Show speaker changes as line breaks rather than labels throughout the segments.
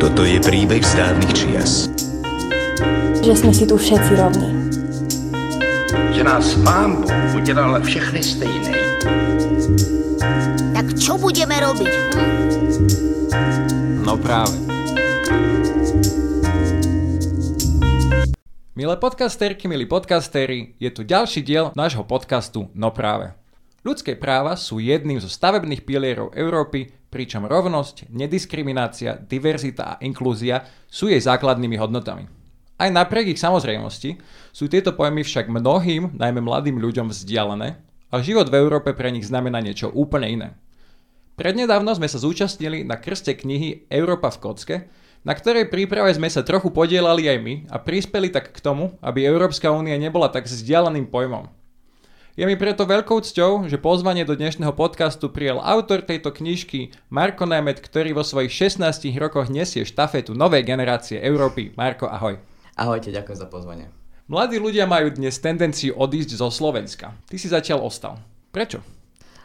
Toto je príbeh z dávnych čias.
Že sme si tu všetci rovní.
Že nás pán Boh udělal všechny stejné.
Tak čo budeme robiť? Hm?
No práve. Milé podcasterky, milí podcastéri, je tu ďalší diel nášho podcastu No práve. Ľudské práva sú jedným zo stavebných pilierov Európy, pričom rovnosť, nediskriminácia, diverzita a inklúzia sú jej základnými hodnotami. Aj napriek ich samozrejmosti sú tieto pojmy však mnohým, najmä mladým ľuďom vzdialené a život v Európe pre nich znamená niečo úplne iné. Prednedávno sme sa zúčastnili na krste knihy Európa v kocke, na ktorej príprave sme sa trochu podielali aj my a prispeli tak k tomu, aby Európska únia nebola tak vzdialeným pojmom. Je mi preto veľkou cťou, že pozvanie do dnešného podcastu prijal autor tejto knižky Marko Nemet, ktorý vo svojich 16 rokoch nesie štafetu novej generácie Európy. Marko, ahoj.
Ahojte, ďakujem za pozvanie.
Mladí ľudia majú dnes tendenciu odísť zo Slovenska. Ty si zatiaľ ostal. Prečo?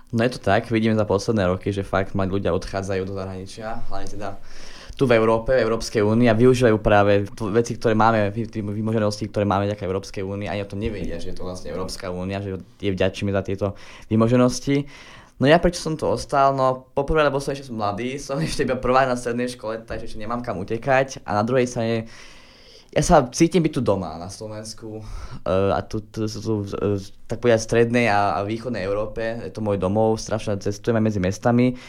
No je to tak, vidíme za posledné roky, že fakt mladí ľudia odchádzajú do zahraničia, hlavne teda tu v Európe, v Európskej únii a využívajú práve veci, ktoré máme, vymoženosti, ktoré máme ďaká Európskej únii, ani o tom nevedia, že je to vlastne Európska únia, že je vďačíme za tieto vymoženosti. No ja prečo som tu ostal? No poprvé, lebo som ešte mladý, som ešte iba prvá na strednej škole, takže ešte nemám kam utekať a na druhej strane ja sa cítim byť tu doma na Slovensku uh, a tu, tu, tu, tu uh, tak povedať strednej a, a východnej Európe, je to môj domov, strašne cestujeme medzi mestami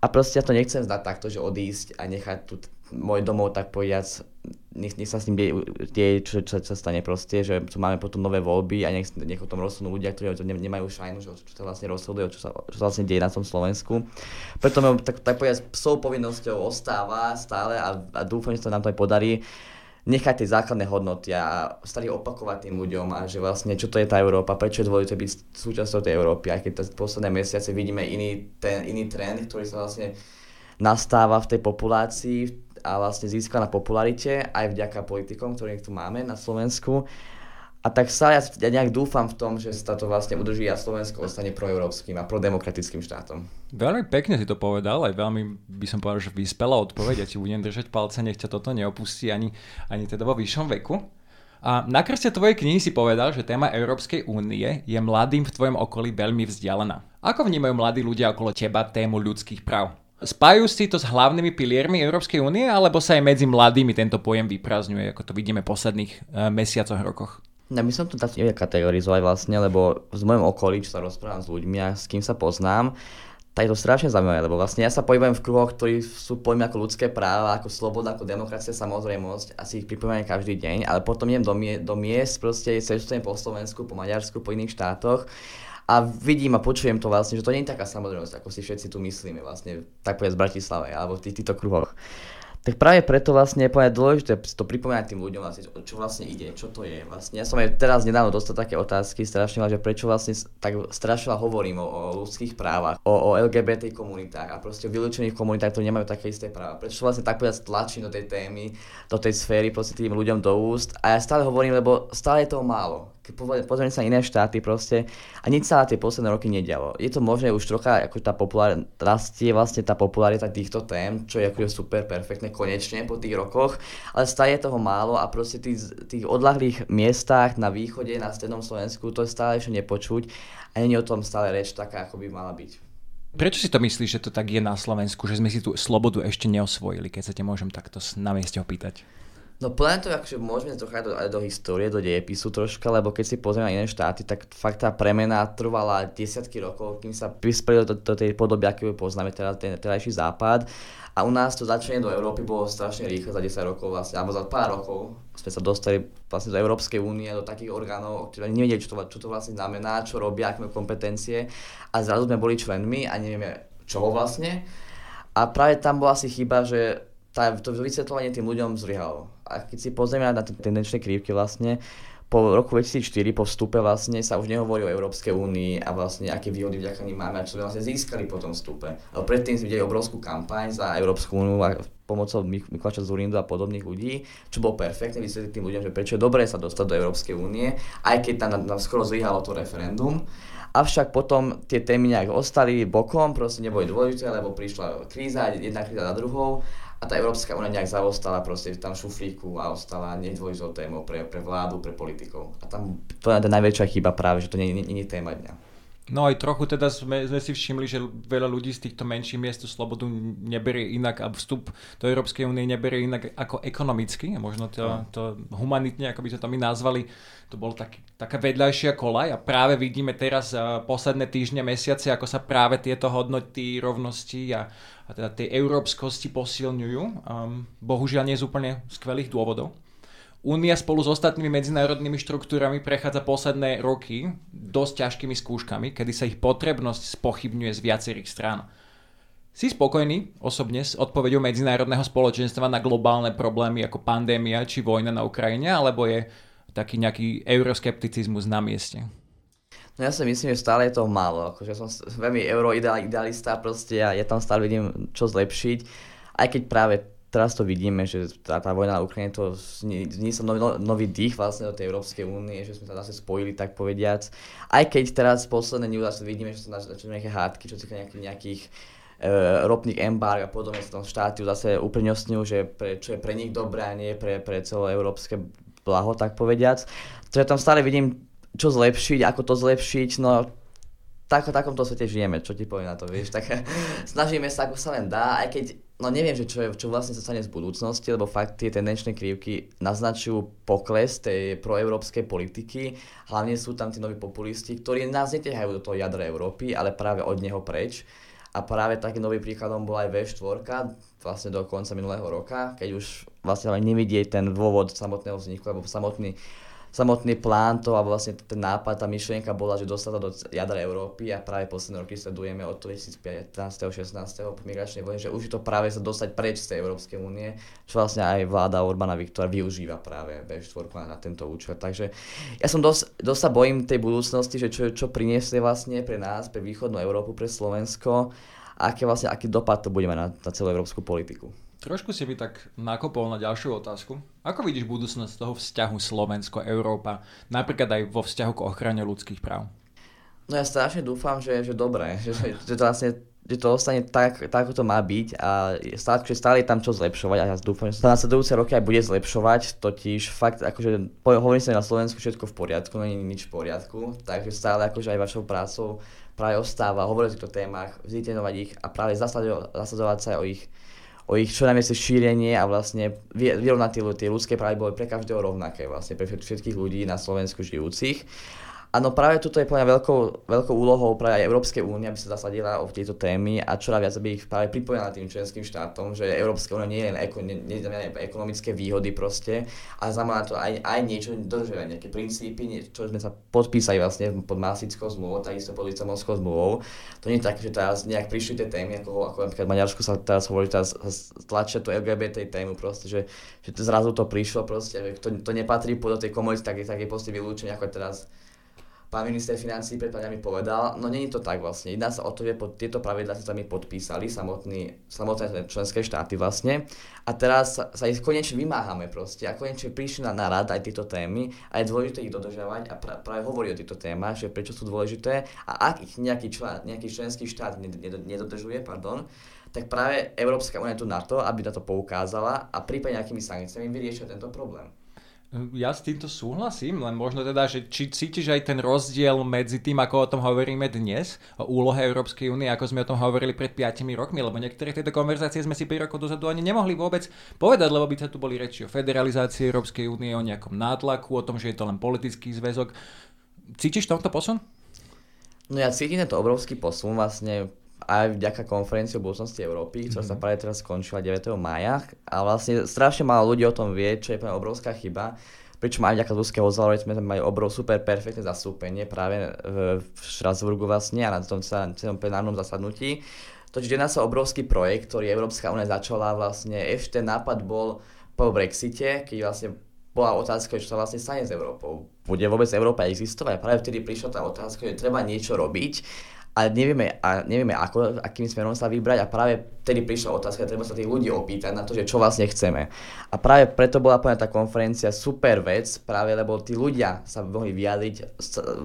a proste ja to nechcem zdať takto, že odísť a nechať tu môj domov tak povedať, nech, nech sa s ním deje, čo, čo, čo, sa stane proste, že tu máme potom nové voľby a nech, nech o tom rozhodnú ľudia, ktorí to nemajú šajnu, že, čo sa vlastne rozhoduje, čo sa, čo sa vlastne deje na tom Slovensku. Preto tak, tak povedať, psou povinnosťou ostáva stále a, a dúfam, že sa nám to aj podarí nechať tie základné hodnoty a stali opakovať tým ľuďom a že vlastne čo to je tá Európa, prečo je dôležité byť súčasťou tej Európy, aj keď posledné mesiace vidíme iný, ten, iný trend, ktorý sa vlastne nastáva v tej populácii a vlastne získa na popularite aj vďaka politikom, ktorých tu máme na Slovensku a tak sa ja, ja nejak dúfam v tom, že sa to vlastne udrží a Slovensko ostane proeurópskym a prodemokratickým štátom.
Veľmi pekne si to povedal, aj veľmi by som povedal, že vyspela odpoveď. Ja ti budem držať palce, nech ťa toto neopustí ani, ani teda vo vyššom veku. A na krste tvojej knihy si povedal, že téma Európskej únie je mladým v tvojom okolí veľmi vzdialená. Ako vnímajú mladí ľudia okolo teba tému ľudských práv? Spájajú si to s hlavnými piliermi Európskej únie, alebo sa aj medzi mladými tento pojem vyprázdňuje, ako to vidíme v posledných uh, mesiacoch, rokoch?
Ja by som to tak nevie kategorizovať vlastne, lebo v mojom okolí, čo sa rozprávam s ľuďmi a s kým sa poznám, tak je to strašne zaujímavé, lebo vlastne ja sa pohybujem v kruhoch, ktorí sú pojmy ako ľudské práva, ako sloboda, ako demokracia, samozrejmosť, asi ich pripomínam každý deň, ale potom idem do, mie- do miest, proste cestujem po Slovensku, po Maďarsku, po iných štátoch a vidím a počujem to vlastne, že to nie je taká samozrejmosť, ako si všetci tu myslíme vlastne, tak povedať z Bratislave alebo v tých, týchto kruhoch. Tak práve preto vlastne je povedať dôležité to pripomínať tým ľuďom vlastne, čo vlastne ide, čo to je vlastne. Ja som aj teraz nedávno dostal také otázky strašne že prečo vlastne tak strašne hovorím o, o ľudských právach, o, o LGBT komunitách a proste o vylúčených komunitách, ktorí nemajú také isté práva. Prečo vlastne tak povedať tlačím do tej témy, do tej sféry proste tým ľuďom do úst a ja stále hovorím, lebo stále je toho málo keď pozrieme sa iné štáty proste a nič sa na tie posledné roky nedialo. Je to možné už trocha, ako tá popularita, rastie vlastne tá popularita týchto tém, čo je ako super perfektné konečne po tých rokoch, ale stále je toho málo a proste tých, tých odlahlých miestach na východe, na strednom Slovensku, to je stále ešte nepočuť a nie o tom stále reč taká, ako by mala byť.
Prečo si to myslíš, že to tak je na Slovensku, že sme si tú slobodu ešte neosvojili, keď sa te môžem takto na mieste opýtať?
No plne to akože môžeme trocha do, do histórie, do dejepisu troška, lebo keď si pozrieme na iné štáty, tak fakt tá premena trvala desiatky rokov, kým sa prispeli do, do tej podoby, akú poznáme teraz, ten terajší západ. A u nás to začenie do Európy bolo strašne rýchle za 10 rokov vlastne, alebo za pár rokov sme sa dostali vlastne do Európskej únie, do takých orgánov, ktoré nevedeli, čo to, čo to vlastne znamená, čo robia, aké kompetencie. A zrazu sme boli členmi a nevieme, čo vlastne. A práve tam bola asi chyba, že tá, to vysvetľovanie tým ľuďom zlyhalo. A keď si pozrieme na tie tendenčné krivky vlastne, po roku 2004, po vstupe vlastne sa už nehovorí o Európskej únii a vlastne aké výhody vďaka nim máme a čo sme vlastne získali po tom vstupe. Ale predtým sme videli obrovskú kampaň za Európsku úniu a pomocou Mik- Mikuláša Zurindu a podobných ľudí, čo bolo perfektné vysvetliť tým ľuďom, že prečo je dobré sa dostať do Európskej únie, aj keď tam, tam skoro zlyhalo to referendum. avšak potom tie témy nejak ostali bokom, proste neboli dôležité, lebo prišla kríza, jedna kríza za druhou a tá Európska únia nejak zaostala proste tam šuflíku a ostala nedôležitou témou pre, pre vládu, pre politikov. A tam to je najväčšia chyba práve, že to nie je téma dňa.
No aj trochu teda sme, sme si všimli, že veľa ľudí z týchto menších miest tú slobodu neberie inak a vstup do Európskej únie neberie inak ako ekonomicky, možno to, to humanitne, ako by sme to my nazvali, to bol tak, taká vedľajšia kolaj a práve vidíme teraz uh, posledné týždne, mesiace, ako sa práve tieto hodnoty rovnosti a, a teda tie európskosti posilňujú. Um, bohužiaľ nie z úplne skvelých dôvodov. Únia spolu s ostatnými medzinárodnými štruktúrami prechádza posledné roky dosť ťažkými skúškami, kedy sa ich potrebnosť spochybňuje z viacerých strán. Si spokojný osobne s odpovedou medzinárodného spoločenstva na globálne problémy ako pandémia či vojna na Ukrajine, alebo je taký nejaký euroskepticizmus na mieste?
No ja si myslím, že stále je to málo. Akože som veľmi euroidealista proste a ja tam stále vidím čo zlepšiť. Aj keď práve teraz to vidíme, že tá, tá vojna na Ukrajine to zniesla nový, nový dých vlastne do tej Európskej únie, že sme sa zase spojili, tak povediac. Aj keď teraz posledné news vidíme, že sa začínajú nejaké hádky, čo týka nejakých, nejakých uh, ropných embarg a podobne sa tam štáty zase uprednostňujú, že pre, čo je pre nich dobré a nie pre, pre celé európske blaho, tak povediac. Takže tam stále vidím, čo zlepšiť, ako to zlepšiť, no tak, v takomto svete žijeme, čo ti poviem na to, vieš, tak snažíme sa, ako sa len dá, aj keď no neviem, že čo, je, čo vlastne sa stane z budúcnosti, lebo fakt tie tendenčné krivky naznačujú pokles tej proeurópskej politiky. Hlavne sú tam tí noví populisti, ktorí nás netehajú do toho jadra Európy, ale práve od neho preč. A práve takým novým príkladom bola aj V4, vlastne do konca minulého roka, keď už vlastne nevidieť ten dôvod samotného vzniku, alebo samotný samotný plán to a vlastne ten nápad, tá myšlienka bola, že dostať do jadra Európy a práve posledné roky sledujeme od 2015. 16. po migračnej vojne, že už je to práve sa dostať preč z tej Európskej únie, čo vlastne aj vláda Orbána Viktora využíva práve V4 na, tento účel. Takže ja som dosť, dosť sa bojím tej budúcnosti, že čo, čo priniesie vlastne pre nás, pre východnú Európu, pre Slovensko aké vlastne, aký dopad to bude mať na, na celú európsku politiku.
Trošku si by tak nakopol na ďalšiu otázku. Ako vidíš budúcnosť toho vzťahu Slovensko-Európa, napríklad aj vo vzťahu k ochrane ľudských práv?
No ja strašne dúfam, že, že dobre, že, že, že to vlastne že to ostane tak, tak, ako to má byť a stále, stále je tam čo zlepšovať a ja dúfam, že sa nasledujúce roky aj bude zlepšovať, totiž fakt, akože hovorím sa na Slovensku všetko v poriadku, nie je nič v poriadku, takže stále akože aj vašou prácou práve ostáva hovoriť o týchto témach, zitenovať ich a práve zasadzovať sa o ich o ich čo najviac šírenie a vlastne vyrovnať tie ľudské práve boli pre každého rovnaké, vlastne pre všetkých ľudí na Slovensku žijúcich. Áno, práve toto je plne veľkou, veľkou úlohou práve aj Európskej únie, aby sa zasadila o tieto témy a čo viac aby ich práve pripojila tým členským štátom, že Európska únia nie je len eko, nie, nie, nie ekonomické výhody proste, ale znamená to aj, aj niečo dodržovať, nejaké princípy, čo sme sa podpísali vlastne pod Masickou zmluvou, takisto pod Lisabonskou zmluvou. To nie je také, že teraz nejak prišli tie témy, ako, ako napríklad v Maďarsku sa teraz hovorí, teraz tlačia tú LGBT tému proste, že, že to zrazu to prišlo proste, že to, to nepatrí pod tej komunity, tak, tak je proste vylúčené ako teraz pán minister financí pred pár povedal, no není to tak vlastne. Jedná sa o to, že pod tieto pravidlá sa mi podpísali samotný, samotné členské štáty vlastne a teraz sa, ich konečne vymáhame proste a konečne prišli na, narad aj tieto témy a je dôležité ich dodržovať a pra, práve hovorí o týchto témach, že prečo sú dôležité a ak ich nejaký, člen, nejaký členský štát nedodržuje, pardon, tak práve Európska únia je tu na to, aby na to poukázala a prípadne nejakými sankciami vyriešila tento problém.
Ja s týmto súhlasím, len možno teda, že či cítiš aj ten rozdiel medzi tým, ako o tom hovoríme dnes, o úlohe Európskej únie, ako sme o tom hovorili pred 5 rokmi, lebo niektoré tieto konverzácie sme si 5 rokov dozadu ani nemohli vôbec povedať, lebo by sa tu boli reči o federalizácii Európskej únie, o nejakom nátlaku, o tom, že je to len politický zväzok. Cítiš tomto posun?
No ja cítim to obrovský posun vlastne aj vďaka konferencii o budúcnosti Európy, ktorá mm-hmm. sa práve teraz skončila 9. mája. A vlastne strašne málo ľudí o tom vie, čo je pre obrovská chyba. Pričom aj vďaka Zuzke Ozalovi sme tam mali obrov super perfektné zastúpenie práve v, v Štrasburgu vlastne a na tom, celom plenárnom zasadnutí. Totiž jedná sa obrovský projekt, ktorý Európska únia začala vlastne, ešte ten nápad bol po Brexite, keď vlastne bola otázka, čo sa vlastne stane s Európou. Bude vôbec Európa existovať? Práve vtedy prišla tá otázka, že treba niečo robiť a a nevieme, a nevieme ako, akým smerom sa vybrať a práve vtedy prišla otázka, treba sa tých ľudí opýtať na to, že čo vlastne chceme. A práve preto bola povedať tá konferencia super vec, práve lebo tí ľudia sa mohli vyjadriť,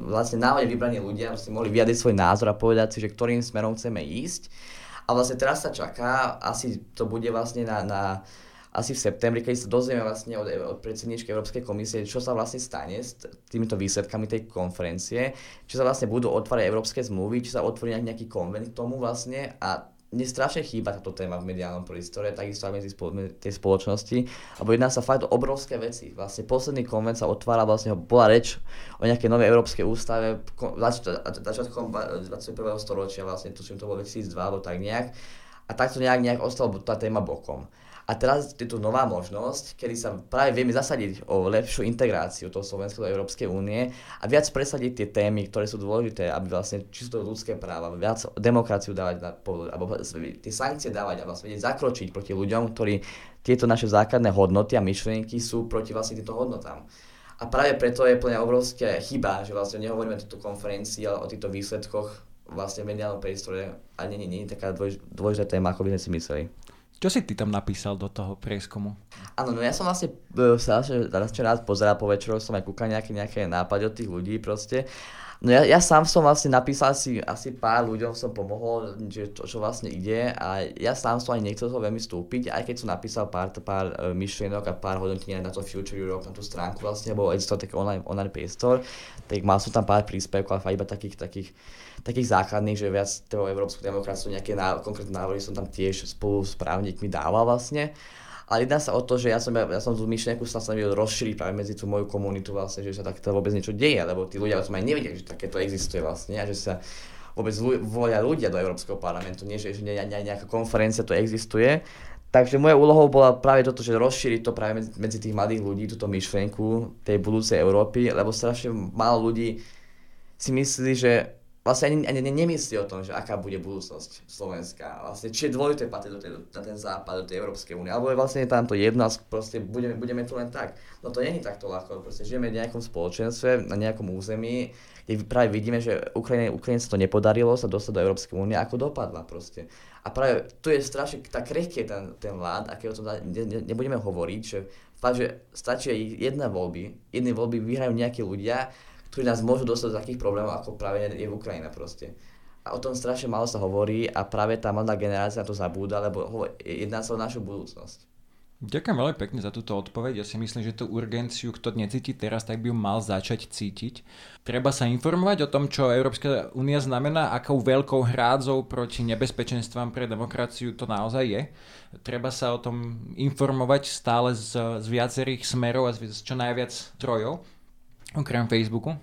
vlastne náhodne vybraní ľudia si mohli vyjadriť svoj názor a povedať si, že ktorým smerom chceme ísť. A vlastne teraz sa čaká, asi to bude vlastne na, na asi v septembri, keď sa dozvieme vlastne od, od predsedničky Európskej komisie, čo sa vlastne stane s týmito výsledkami tej konferencie, či sa vlastne budú otvárať európske zmluvy, či sa otvorí nejaký konvent k tomu vlastne a mne strašne chýba táto téma v mediálnom priestore, takisto aj medzi tej spoločnosti, lebo jedná sa fakt o obrovské veci. Vlastne posledný konvent sa otvára, vlastne bola reč o nejakej novej európskej ústave začiatkom 21. storočia, vlastne tuším to bolo 2002 alebo tak nejak. A takto nejak, nejak ostala tá téma bokom. A teraz je tu nová možnosť, kedy sa práve vieme zasadiť o lepšiu integráciu toho Slovenska do Európskej únie a viac presadiť tie témy, ktoré sú dôležité, aby vlastne čisto ľudské práva, viac demokraciu dávať na pôvod, alebo tie sankcie dávať a vlastne zakročiť proti ľuďom, ktorí tieto naše základné hodnoty a myšlienky sú proti vlastne týmto hodnotám. A práve preto je plne obrovské chyba, že vlastne nehovoríme o tejto konferencii, ale o týchto výsledkoch vlastne v mediálnom priestore a nie, nie, nie taká dôležitá téma, ako by sme si mysleli.
Čo si ty tam napísal do toho prieskumu?
Áno, no ja som vlastne uh, sa strašne rád pozeral po večeroch, som aj kúkal nejaké, nejaké nápady od tých ľudí proste. No ja, ja sám som vlastne napísal si asi pár ľuďom som pomohol, že to, čo vlastne ide a ja sám som ani nechcel to veľmi stúpiť, aj keď som napísal pár, pár uh, myšlienok a pár hodnotení na to Future Europe, na tú stránku vlastne, lebo existoval taký online, online priestor, tak mal som tam pár príspevkov, ale iba takých, takých takých základných, že viac toho európsku demokraciu, nejaké ná, konkrétne návrhy som tam tiež spolu s právnikmi dával vlastne. Ale jedná sa o to, že ja som, ja som tú myšlienku sa snažil rozšíriť práve medzi tú moju komunitu vlastne, že sa takto vôbec niečo deje, lebo tí ľudia som aj nevedeli, že takéto existuje vlastne a že sa vôbec volia ľudia do Európskeho parlamentu, nie že, že nejaká konferencia to existuje. Takže moja úlohou bola práve toto, že rozšíriť to práve medzi tých mladých ľudí, túto myšlienku tej budúcej Európy, lebo strašne málo ľudí si myslí, že vlastne ani, ani nemyslí o tom, že aká bude budúcnosť Slovenska. Vlastne, či je dôležité patriť do tej, na ten západ, do tej Európskej únie, alebo je vlastne tam to jedno a proste budeme, budeme tu len tak. No to není takto ľahko, proste žijeme v nejakom spoločenstve, na nejakom území, kde práve vidíme, že Ukrajine, Ukrajine sa to nepodarilo sa dostať do Európskej únie, ako dopadla proste. A práve tu je strašne tak krehký ten, ten vlád, aký o tom ne, ne, nebudeme hovoriť, že fakt, že stačí jedna voľby, jedné voľby vyhrajú nejakí ľudia, ktorí nás môžu dostať do takých problémov, ako práve je v Ukrajina proste. A o tom strašne málo sa hovorí a práve tá mladá generácia to zabúda, lebo jedná sa o našu budúcnosť.
Ďakujem veľmi pekne za túto odpoveď. Ja si myslím, že tú urgenciu, kto necíti teraz, tak by ju mal začať cítiť. Treba sa informovať o tom, čo Európska únia znamená, akou veľkou hrádzou proti nebezpečenstvám pre demokraciu to naozaj je. Treba sa o tom informovať stále z, z viacerých smerov a z, z čo najviac trojov Okrem Facebooku.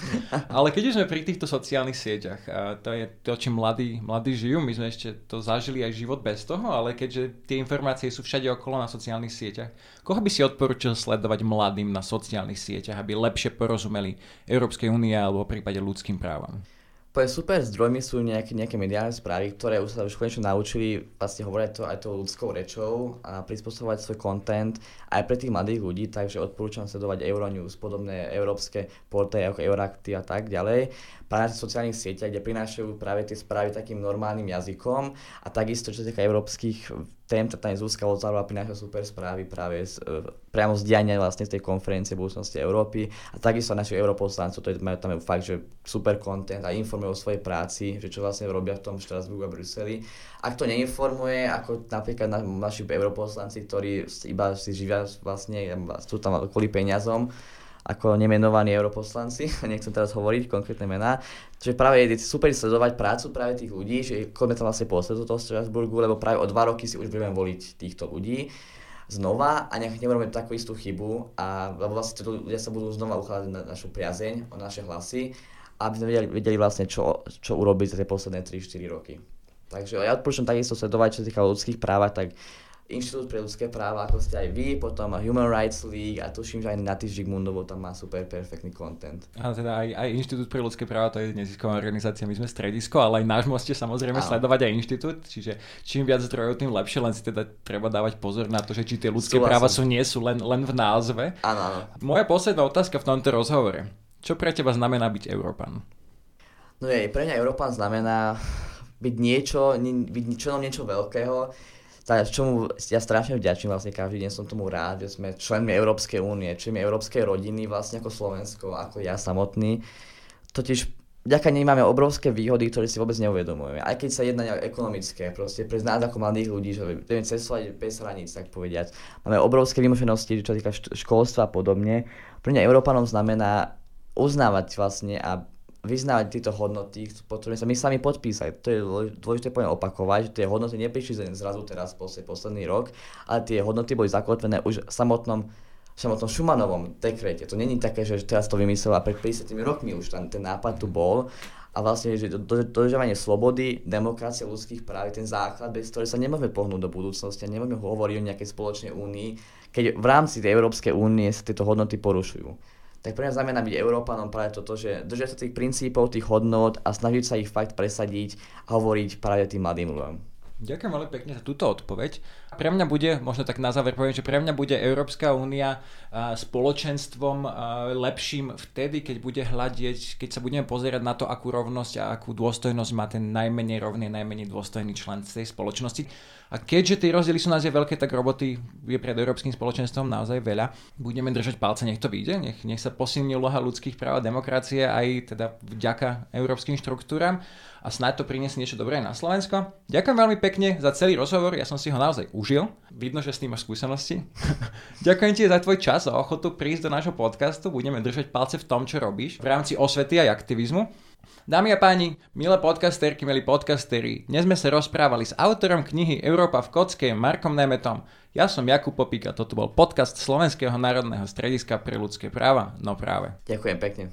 Ale keď už sme pri týchto sociálnych sieťach, a to je to, čím mladí, mladí žijú, my sme ešte to zažili aj život bez toho, ale keďže tie informácie sú všade okolo na sociálnych sieťach, koho by si odporučil sledovať mladým na sociálnych sieťach, aby lepšie porozumeli Európskej únie alebo v prípade ľudským právam?
Úplne super zdrojmi sú nejaké, nejaké mediálne správy, ktoré už sa už konečne naučili vlastne hovoriť to aj tou ľudskou rečou a prispôsobovať svoj content aj pre tých mladých ľudí, takže odporúčam sledovať Euronews, podobné európske portály ako Eurakty a tak ďalej. Práve na sociálnych sieťach, kde prinášajú práve tie správy takým normálnym jazykom a takisto, čo sa týka európskych tak tam je Zuzka Lozárova prináša super správy práve z, e, priamo z diania vlastne z tej konferencie budúcnosti Európy a takisto našich europoslancov, to je, majú tam fakt, že super content a informujú o svojej práci, že čo vlastne robia v tom Štrasburgu a Bruseli. Ak to neinformuje, ako napríklad na, naši europoslanci, ktorí iba si živia vlastne, sú tam kvôli peniazom, ako nemenovaní europoslanci, nechcem teraz hovoriť konkrétne mená, Čiže práve je super sledovať prácu práve tých ľudí, že koľko tam vlastne poslednú toho Strasburgu, lebo práve o dva roky si už budeme voliť týchto ľudí znova a nech nerobíme takú istú chybu, a, lebo vlastne ľudia sa budú znova uchádzať na našu priazeň, o naše hlasy, aby sme vedeli, vedeli vlastne, čo, čo urobiť za tie posledné 3-4 roky. Takže ja odporúčam takisto sledovať, čo sa týka ľudských práv, tak Inštitút pre ľudské práva, ako ste aj vy, potom Human Rights League a tuším, že aj Nati Žigmundovo tam má super perfektný content.
A teda aj, aj Inštitút pre ľudské práva, to je nezisková organizácia, my sme stredisko, ale aj náš môžete samozrejme Áno. sledovať aj inštitút, čiže čím viac zdrojov, tým lepšie, len si teda treba dávať pozor na to, že či tie ľudské Súhlasím. práva sú, nie sú len, len v názve.
Áno, áno.
Moja posledná otázka v tomto rozhovore. Čo pre teba znamená byť Európan?
No je, pre mňa Európan znamená byť niečo, byť členom niečo veľkého, čomu ja strašne vďačím vlastne každý deň som tomu rád, že sme členmi Európskej únie, členmi Európskej rodiny vlastne ako Slovensko, ako ja samotný. Totiž vďaka nej máme obrovské výhody, ktoré si vôbec neuvedomujeme. Aj keď sa jedná nejak ekonomické, proste pre nás ako mladých ľudí, že vieme cestovať bez hraníc, tak povediať. Máme obrovské vymoženosti, čo týka školstva a podobne. Pre mňa Európanom znamená uznávať vlastne a vyznávať tieto hodnoty, ktorými sa my sami podpísali. To je dôležité poviem opakovať, že tie hodnoty neprišli zrazu teraz posledný rok, ale tie hodnoty boli zakotvené už v samotnom v samotnom Šumanovom dekrete. To není také, že teraz to vymyslel a pred 50 rokmi už ten, ten nápad tu bol a vlastne, že dodržovanie slobody, demokracie, ľudských práv je ten základ, bez ktorého sa nemôžeme pohnúť do budúcnosti a nemôžeme hovoriť o nejakej spoločnej únii, keď v rámci tej Európskej únie sa tieto hodnoty porušujú tak pre mňa znamená byť Európanom práve toto, že držať sa tých princípov, tých hodnot a snažiť sa ich fakt presadiť a hovoriť práve tým mladým ľuďom.
Ďakujem veľmi pekne za túto odpoveď. Pre mňa bude, možno tak na záver poviem, že pre mňa bude Európska únia spoločenstvom lepším vtedy, keď bude hľadiť, keď sa budeme pozerať na to, akú rovnosť a akú dôstojnosť má ten najmenej rovný, najmenej dôstojný člen tej spoločnosti. A keďže tie rozdiely sú naozaj veľké, tak roboty je pred Európskym spoločenstvom naozaj veľa. Budeme držať palce, nech to vyjde, nech, nech sa posilní úloha ľudských práv a demokracie aj teda vďaka európskym štruktúram a snáď to priniesie niečo dobré na Slovensko. Ďakujem veľmi pekne za celý rozhovor, ja som si ho naozaj užil. Vidno, že s tým máš skúsenosti. Ďakujem ti za tvoj čas a ochotu prísť do nášho podcastu. Budeme držať palce v tom, čo robíš v rámci osvety a aktivizmu. Dámy a páni, milé podcasterky, milí podcastery, dnes sme sa rozprávali s autorom knihy Európa v kocke Markom Nemetom. Ja som Jakub Popík a toto bol podcast Slovenského národného strediska pre ľudské práva. No práve.
Ďakujem pekne.